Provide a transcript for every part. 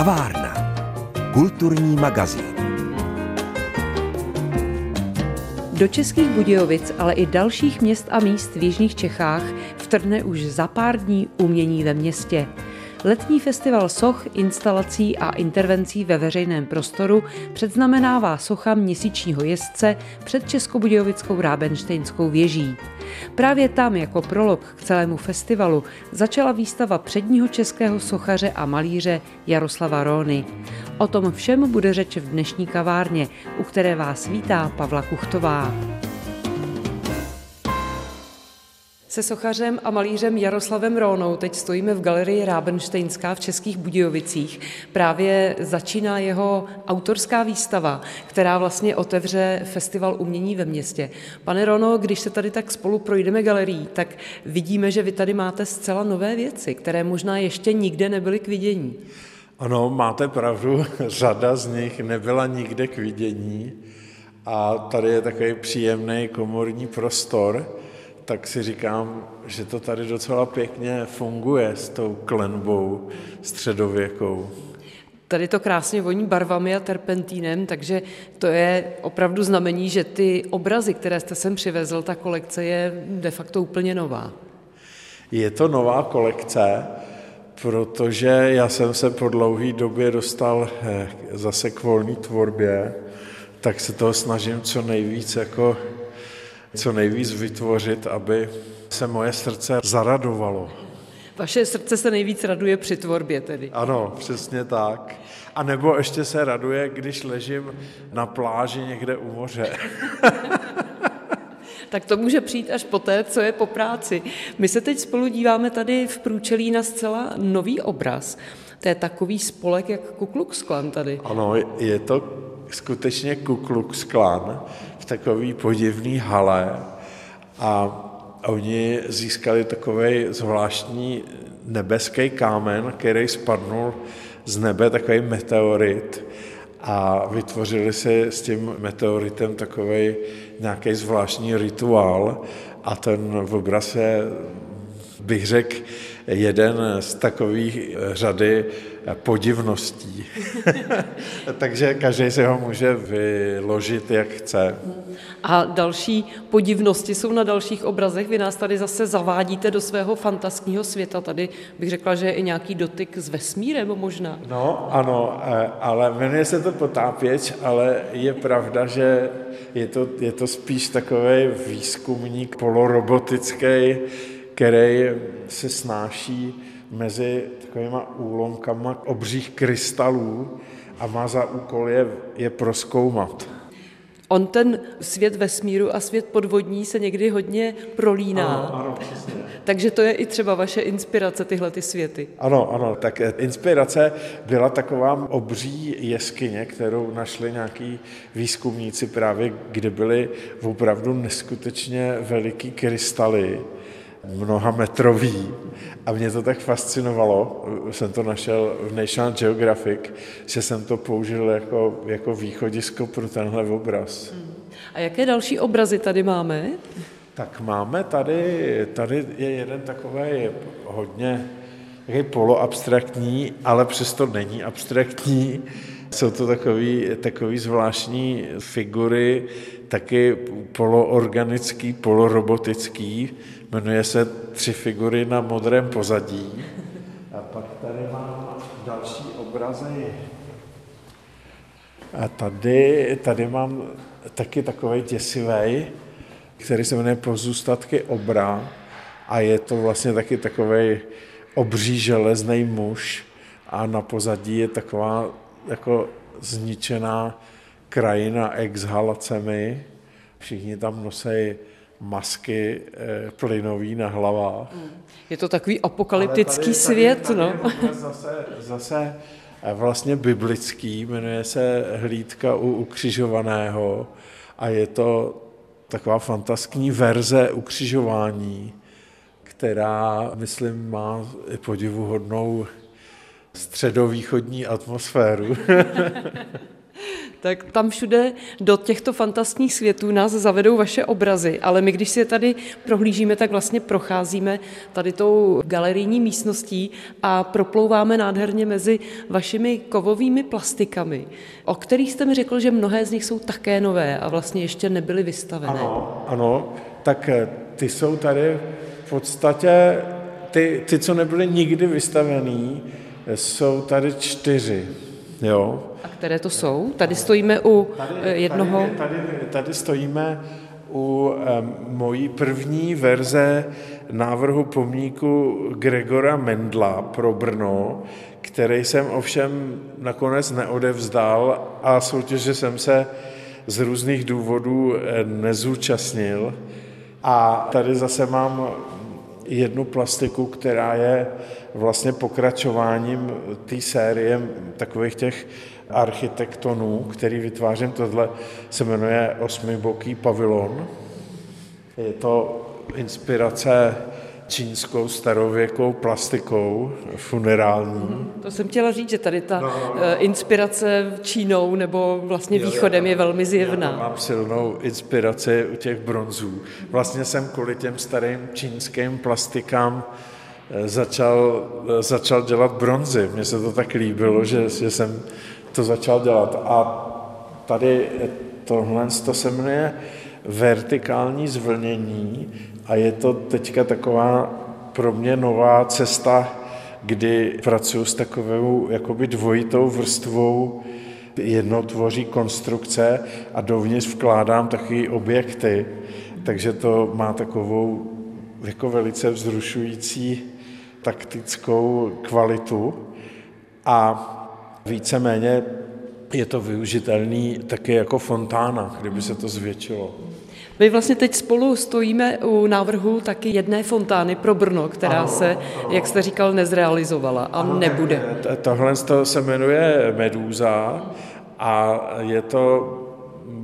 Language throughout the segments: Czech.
Kavárna. Kulturní magazín. Do Českých Budějovic, ale i dalších měst a míst v Jižních Čechách vtrhne už za pár dní umění ve městě. Letní festival soch, instalací a intervencí ve veřejném prostoru předznamenává socha měsíčního jezdce před Českobudějovickou Rábenštejnskou věží. Právě tam jako prolog k celému festivalu začala výstava předního českého sochaře a malíře Jaroslava Róny. O tom všem bude řeč v dnešní kavárně, u které vás vítá Pavla Kuchtová. Se sochařem a malířem Jaroslavem Rónou teď stojíme v galerii Rábenštejnská v Českých Budějovicích. Právě začíná jeho autorská výstava, která vlastně otevře Festival umění ve městě. Pane Róno, když se tady tak spolu projdeme galerií, tak vidíme, že vy tady máte zcela nové věci, které možná ještě nikde nebyly k vidění. Ano, máte pravdu, řada z nich nebyla nikde k vidění a tady je takový příjemný komorní prostor, tak si říkám, že to tady docela pěkně funguje s tou klenbou středověkou. Tady to krásně voní barvami a terpentínem, takže to je opravdu znamení, že ty obrazy, které jste sem přivezl, ta kolekce je de facto úplně nová. Je to nová kolekce, protože já jsem se po dlouhé době dostal eh, zase k volné tvorbě, tak se toho snažím co nejvíc jako co nejvíc vytvořit, aby se moje srdce zaradovalo. Vaše srdce se nejvíc raduje při tvorbě tedy. Ano, přesně tak. A nebo ještě se raduje, když ležím na pláži někde u moře. tak to může přijít až poté, co je po práci. My se teď spolu díváme tady v průčelí na zcela nový obraz. To je takový spolek jak Ku Klux Klan tady. Ano, je to skutečně Ku Klux Klan takový podivný hale a oni získali takový zvláštní nebeský kámen, který spadnul z nebe, takový meteorit a vytvořili si s tím meteoritem takový nějaký zvláštní rituál a ten obraz je, bych řekl, jeden z takových řady podivností. Takže každý se ho může vyložit, jak chce. A další podivnosti jsou na dalších obrazech. Vy nás tady zase zavádíte do svého fantastního světa. Tady bych řekla, že je i nějaký dotyk s vesmírem možná. No, ano, eh, ale jmenuje se to potápěč, ale je pravda, že je to, je to spíš takový výzkumník polorobotický, který se snáší mezi takovýma úlomkama obřích krystalů a má za úkol je, je proskoumat. On ten svět vesmíru a svět podvodní se někdy hodně prolíná. Ano, ano, přesně. Takže to je i třeba vaše inspirace, tyhle ty světy. Ano, ano, tak inspirace byla taková obří jeskyně, kterou našli nějaký výzkumníci právě, kde byly opravdu neskutečně veliký krystaly mnoha metrový a mě to tak fascinovalo, jsem to našel v National Geographic, že jsem to použil jako, jako východisko pro tenhle obraz. A jaké další obrazy tady máme? Tak máme tady, tady je jeden takový hodně takový poloabstraktní, ale přesto není abstraktní. Jsou to takový, takový zvláštní figury, taky poloorganický, polorobotický, Jmenuje se Tři figury na modrém pozadí. A pak tady mám další obrazy. A tady, tady mám taky takový děsivý, který se jmenuje Pozůstatky obra a je to vlastně taky takový obří železný muž a na pozadí je taková jako zničená krajina exhalacemi. Všichni tam nosí masky e, plynový na hlavách. Je to takový apokalyptický tady, svět, tady, tady no. Zase, zase eh, vlastně biblický, jmenuje se Hlídka u ukřižovaného a je to taková fantaskní verze ukřižování, která, myslím, má podivuhodnou středovýchodní atmosféru. tak tam všude do těchto fantastních světů nás zavedou vaše obrazy, ale my, když si je tady prohlížíme, tak vlastně procházíme tady tou galerijní místností a proplouváme nádherně mezi vašimi kovovými plastikami, o kterých jste mi řekl, že mnohé z nich jsou také nové a vlastně ještě nebyly vystavené. Ano, ano, tak eh, ty jsou tady v podstatě, ty, ty co nebyly nikdy vystavený, jsou tady čtyři. Jo. A které to jsou? Tady stojíme u tady, eh, jednoho... Tady, tady, tady stojíme u um, mojí první verze návrhu pomníku Gregora Mendla pro Brno, který jsem ovšem nakonec neodevzdal a soutěže jsem se z různých důvodů eh, nezúčastnil. A tady zase mám jednu plastiku, která je vlastně pokračováním té série takových těch architektonů, který vytvářím. Tohle se jmenuje Osmiboký pavilon. Je to inspirace čínskou starověkou plastikou funerální. To jsem chtěla říct, že tady ta no, no, no. inspirace Čínou nebo vlastně východem je velmi zjevná. Já mám silnou inspiraci u těch bronzů. Vlastně jsem kvůli těm starým čínským plastikám eh, začal, eh, začal dělat bronzy. Mně se to tak líbilo, že, že jsem to začal dělat. A tady tohle to se jmenuje vertikální zvlnění a je to teďka taková pro mě nová cesta, kdy pracuji s takovou jakoby dvojitou vrstvou, jedno tvoří konstrukce a dovnitř vkládám takové objekty, takže to má takovou jako velice vzrušující taktickou kvalitu a víceméně je to využitelný taky jako fontána, kdyby se to zvětšilo. My vlastně teď spolu stojíme u návrhu taky jedné fontány pro Brno, která se, jak jste říkal, nezrealizovala a nebude. Tohle se jmenuje Medúza a je to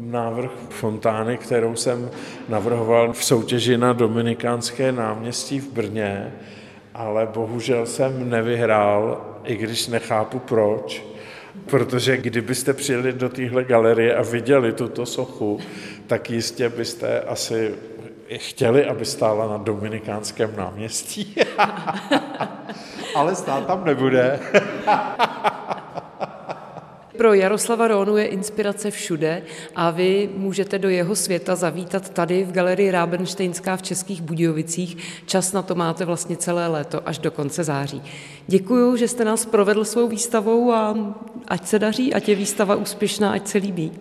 návrh fontány, kterou jsem navrhoval v soutěži na Dominikánské náměstí v Brně, ale bohužel jsem nevyhrál, i když nechápu proč Protože kdybyste přijeli do téhle galerie a viděli tuto sochu, tak jistě byste asi chtěli, aby stála na Dominikánském náměstí. Ale stát tam nebude. Pro Jaroslava Rónu je inspirace všude a vy můžete do jeho světa zavítat tady v galerii Rábenštejnská v Českých Budějovicích. Čas na to máte vlastně celé léto až do konce září. Děkuji, že jste nás provedl svou výstavou a ať se daří, ať je výstava úspěšná, ať se líbí.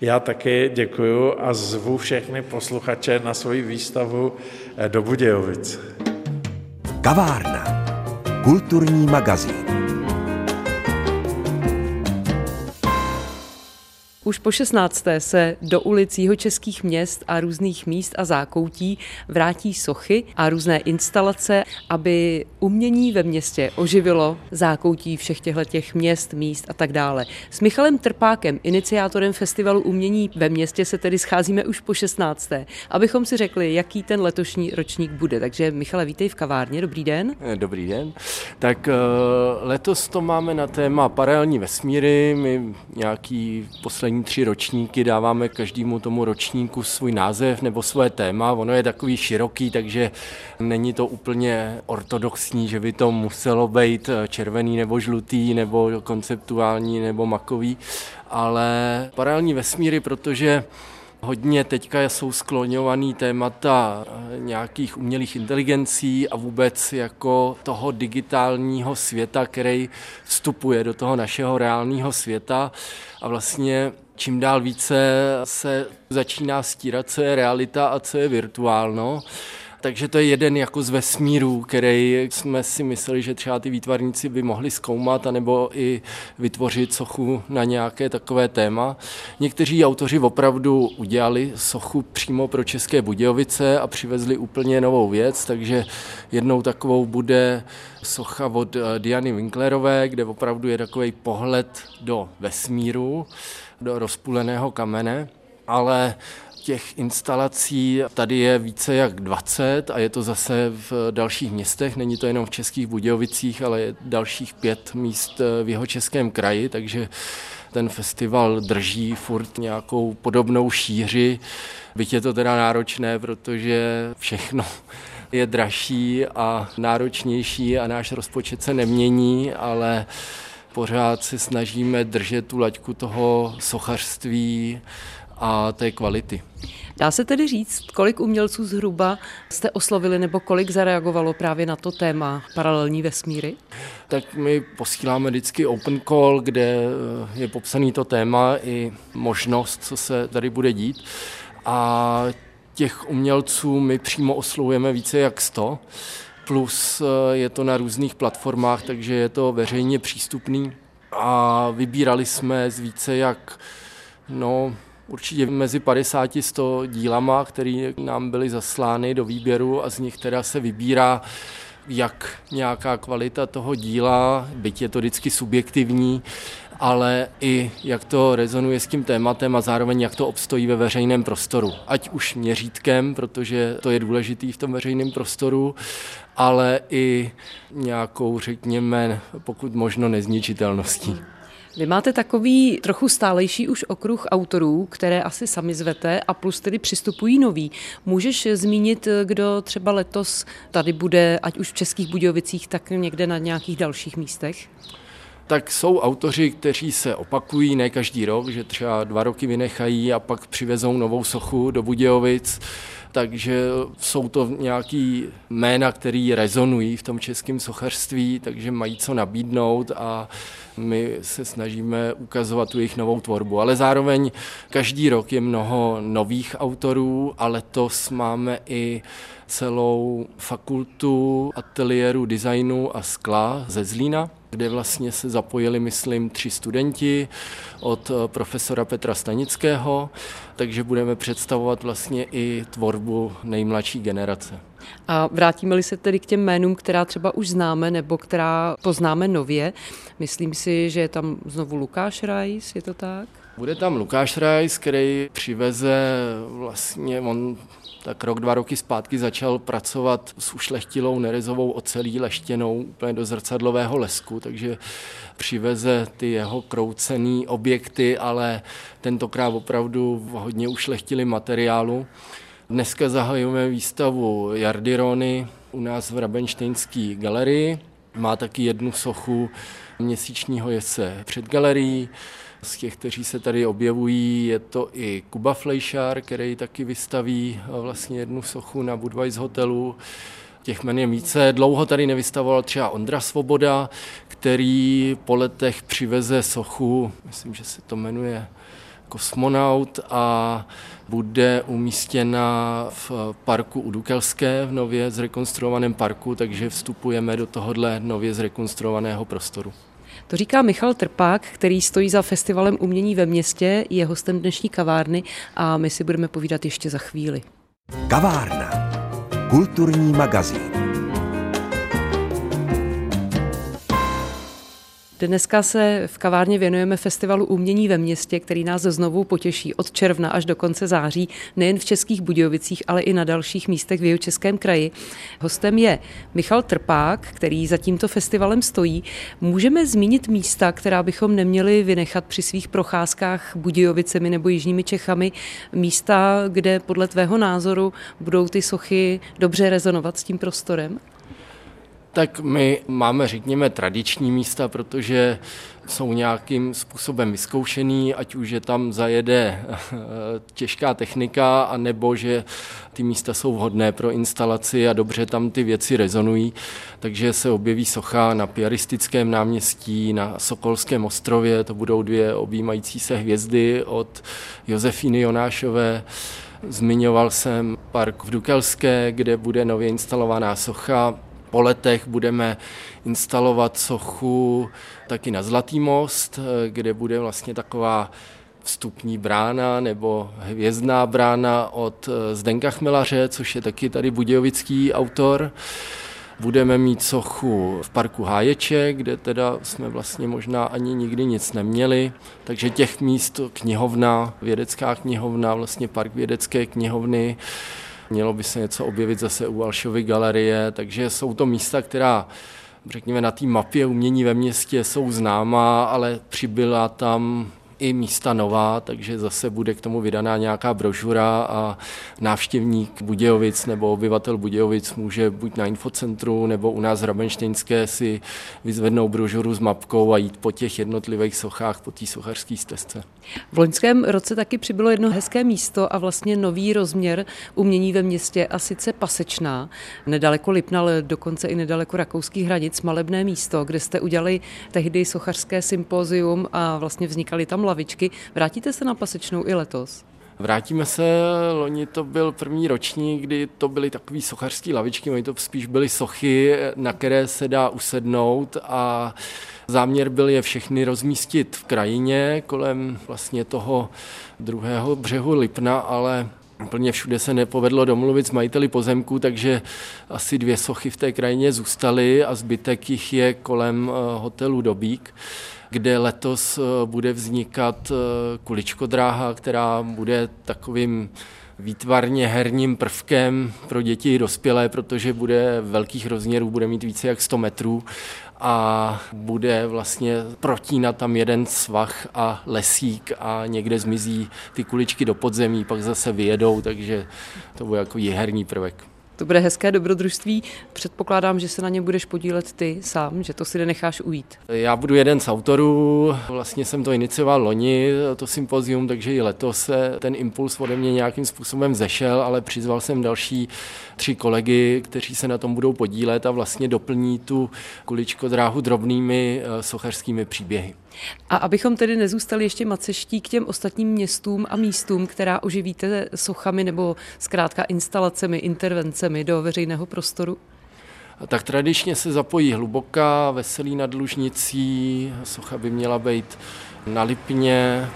Já taky děkuji a zvu všechny posluchače na svoji výstavu eh, do Budějovic. Kavárna. Kulturní magazín. Už po 16. se do ulic českých měst a různých míst a zákoutí vrátí sochy a různé instalace, aby umění ve městě oživilo zákoutí všech těchto těch měst, míst a tak dále. S Michalem Trpákem, iniciátorem festivalu umění ve městě, se tedy scházíme už po 16. abychom si řekli, jaký ten letošní ročník bude. Takže Michale, vítej v kavárně, dobrý den. Eh, dobrý den. Tak eh, letos to máme na téma paralelní vesmíry, my nějaký poslední tři ročníky dáváme každému tomu ročníku svůj název nebo své téma. Ono je takový široký, takže není to úplně ortodoxní, že by to muselo být červený nebo žlutý nebo konceptuální nebo makový, ale paralelní vesmíry, protože Hodně teďka jsou skloňovaný témata nějakých umělých inteligencí a vůbec jako toho digitálního světa, který vstupuje do toho našeho reálného světa a vlastně čím dál více se začíná stírat, co je realita a co je virtuálno. Takže to je jeden jako z vesmírů, který jsme si mysleli, že třeba ty výtvarníci by mohli zkoumat, anebo i vytvořit sochu na nějaké takové téma. Někteří autoři opravdu udělali sochu přímo pro České Budějovice a přivezli úplně novou věc, takže jednou takovou bude socha od Diany Winklerové, kde opravdu je takový pohled do vesmíru do rozpůleného kamene, ale těch instalací tady je více jak 20 a je to zase v dalších městech. Není to jenom v Českých Budějovicích, ale je dalších pět míst v jeho českém kraji, takže ten festival drží furt nějakou podobnou šíři. Byť je to teda náročné, protože všechno je dražší a náročnější a náš rozpočet se nemění, ale pořád se snažíme držet tu laťku toho sochařství a té kvality. Dá se tedy říct, kolik umělců zhruba jste oslovili nebo kolik zareagovalo právě na to téma paralelní vesmíry? Tak my posíláme vždycky open call, kde je popsaný to téma i možnost, co se tady bude dít. A těch umělců my přímo oslovujeme více jak 100, plus eh, je to na různých platformách, takže je to veřejně přístupný. A vybírali jsme z více jak no, určitě mezi 50 100 dílama, které nám byly zaslány do výběru a z nich teda se vybírá jak nějaká kvalita toho díla, byť je to vždycky subjektivní, ale i jak to rezonuje s tím tématem a zároveň jak to obstojí ve veřejném prostoru. Ať už měřítkem, protože to je důležitý v tom veřejném prostoru, ale i nějakou, řekněme, pokud možno nezničitelností. Vy máte takový trochu stálejší už okruh autorů, které asi sami zvete a plus tedy přistupují noví. Můžeš zmínit, kdo třeba letos tady bude, ať už v Českých Budějovicích, tak někde na nějakých dalších místech? Tak jsou autoři, kteří se opakují ne každý rok, že třeba dva roky vynechají a pak přivezou novou sochu do Budějovic takže jsou to nějaký jména, které rezonují v tom českém sochařství, takže mají co nabídnout a my se snažíme ukazovat tu jejich novou tvorbu. Ale zároveň každý rok je mnoho nových autorů a letos máme i celou fakultu ateliéru designu a skla ze Zlína, kde vlastně se zapojili, myslím, tři studenti od eh, profesora Petra Stanického, takže budeme představovat vlastně i tvorbu nejmladší generace. A vrátíme-li se tedy k těm jménům, která třeba už známe nebo která poznáme nově, myslím si, že je tam znovu Lukáš Rajs, je to tak? Bude tam Lukáš Rajs, který přiveze vlastně, on tak rok, dva roky zpátky začal pracovat s ušlechtilou nerezovou ocelí leštěnou úplně do zrcadlového lesku, takže přiveze ty jeho kroucený objekty, ale tentokrát opravdu hodně ušlechtili materiálu. Dneska zahajujeme výstavu Jardirony u nás v Rabenštejnské galerii. Má taky jednu sochu měsíčního jese před galerií. Z těch, kteří se tady objevují, je to i Kuba Flejšár, který taky vystaví vlastně jednu sochu na Budweiss hotelu. Těch men je více. Dlouho tady nevystavoval třeba Ondra Svoboda, který po letech přiveze sochu, myslím, že se to jmenuje kosmonaut a bude umístěna v parku u Dukelské, v nově zrekonstruovaném parku, takže vstupujeme do tohohle nově zrekonstruovaného prostoru. To říká Michal Trpák, který stojí za festivalem umění ve městě, je hostem dnešní kavárny a my si budeme povídat ještě za chvíli. Kavárna. Kulturní magazín. Dneska se v kavárně věnujeme festivalu umění ve městě, který nás znovu potěší od června až do konce září, nejen v Českých Budějovicích, ale i na dalších místech v Českém kraji. Hostem je Michal Trpák, který za tímto festivalem stojí. Můžeme zmínit místa, která bychom neměli vynechat při svých procházkách Budějovicemi nebo Jižními Čechami, místa, kde podle tvého názoru budou ty sochy dobře rezonovat s tím prostorem? Tak my máme, řekněme, tradiční místa, protože jsou nějakým způsobem vyzkoušený, ať už je tam zajede eh, těžká technika, anebo že ty místa jsou vhodné pro instalaci a dobře tam ty věci rezonují. Takže se objeví socha na Piaristickém náměstí, na Sokolském ostrově, to budou dvě objímající se hvězdy od Josefíny Jonášové. Zmiňoval jsem park v Dukelské, kde bude nově instalovaná socha po letech budeme instalovat sochu taky na Zlatý most, kde bude vlastně taková vstupní brána nebo hvězdná brána od Zdenka Chmelaře, což je taky tady budějovický autor. Budeme mít sochu v parku Háječek, kde teda jsme vlastně možná ani nikdy nic neměli, takže těch míst knihovna, vědecká knihovna, vlastně park vědecké knihovny, mělo by se něco objevit zase u Alšovy galerie, takže jsou to místa, která řekněme na té mapě umění ve městě jsou známá, ale přibyla tam i místa nová, takže zase bude k tomu vydaná nějaká brožura a návštěvník Budějovic nebo obyvatel Budějovic může buď na infocentru nebo u nás Rabenštejnské si vyzvednout brožuru s mapkou a jít po těch jednotlivých sochách, po té sochařské stezce. V loňském roce taky přibylo jedno hezké místo a vlastně nový rozměr umění ve městě a sice Pasečná, nedaleko Lipna, ale dokonce i nedaleko rakouských hranic, malebné místo, kde jste udělali tehdy sochařské sympózium a vlastně vznikaly tam lavičky. Vrátíte se na Pasečnou i letos? Vrátíme se, loni to byl první ročník, kdy to byly takové sochařské lavičky, oni to spíš byly sochy, na které se dá usednout a záměr byl je všechny rozmístit v krajině kolem vlastně toho druhého břehu Lipna, ale Úplně všude se nepovedlo domluvit s majiteli pozemku, takže asi dvě sochy v té krajině zůstaly a zbytek jich je kolem eh, hotelu Dobík kde letos eh, bude vznikat eh, kuličkodráha, která bude takovým výtvarně herním prvkem pro děti i dospělé, protože bude velkých rozměrů, bude mít více jak 100 metrů a bude vlastně protínat tam jeden svah a lesík a někde zmizí ty kuličky do podzemí, pak zase vyjedou, takže to bude jako herní prvek. To bude hezké dobrodružství. Předpokládám, že se na ně budeš podílet ty sám, že to si nenecháš ujít. Já budu jeden z autorů, vlastně jsem to inicioval loni, to sympozium, takže i letos se ten impuls ode mě nějakým způsobem zešel, ale přizval jsem další tři kolegy, kteří se na tom budou podílet a vlastně doplní tu kuličko dráhu drobnými eh, sochařskými příběhy. A abychom tedy nezůstali ještě maceští k těm ostatním městům a místům, která oživíte sochami nebo zkrátka instalacemi, intervencemi do veřejného prostoru? Tak tradičně se zapojí hluboká, veselý nad Lužnicí, socha by měla být na Lipně,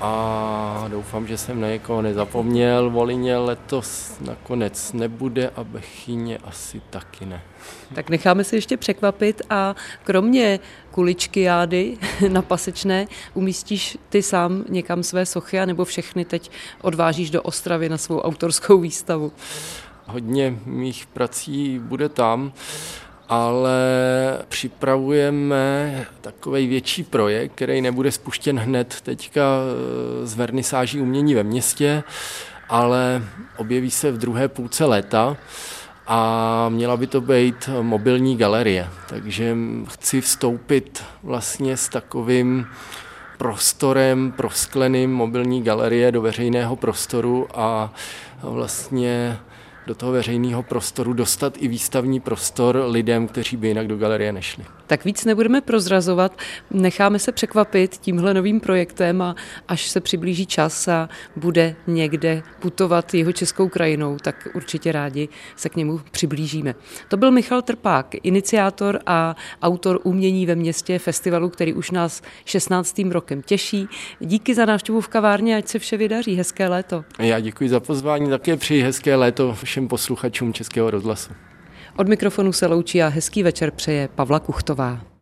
a doufám, že jsem na někoho nezapomněl. Volině letos nakonec nebude a Bechyně asi taky ne. Tak necháme se ještě překvapit a kromě kuličky jády na pasečné umístíš ty sám někam své sochy nebo všechny teď odvážíš do Ostravy na svou autorskou výstavu? Hodně mých prací bude tam ale připravujeme takový větší projekt, který nebude spuštěn hned teďka eh, z vernisáží umění ve městě, ale objeví se v druhé půlce léta a měla by to být mobilní galerie. Takže chci vstoupit vlastně s takovým prostorem proskleným mobilní galerie do veřejného prostoru a vlastně do toho veřejného prostoru dostat i výstavní prostor lidem, kteří by jinak do galerie nešli. Tak víc nebudeme prozrazovat, necháme se překvapit tímhle novým projektem a až se přiblíží čas a bude někde putovat jeho českou krajinou, tak určitě rádi se k němu přiblížíme. To byl Michal Trpák, iniciátor a autor umění ve městě festivalu, který už nás 16. rokem těší. Díky za návštěvu v kavárně, ať se vše vydaří. Hezké léto. Já děkuji za pozvání, také přeji hezké léto všem posluchačům Českého rozhlasu. Od mikrofonu se loučí a hezký večer přeje Pavla Kuchtová.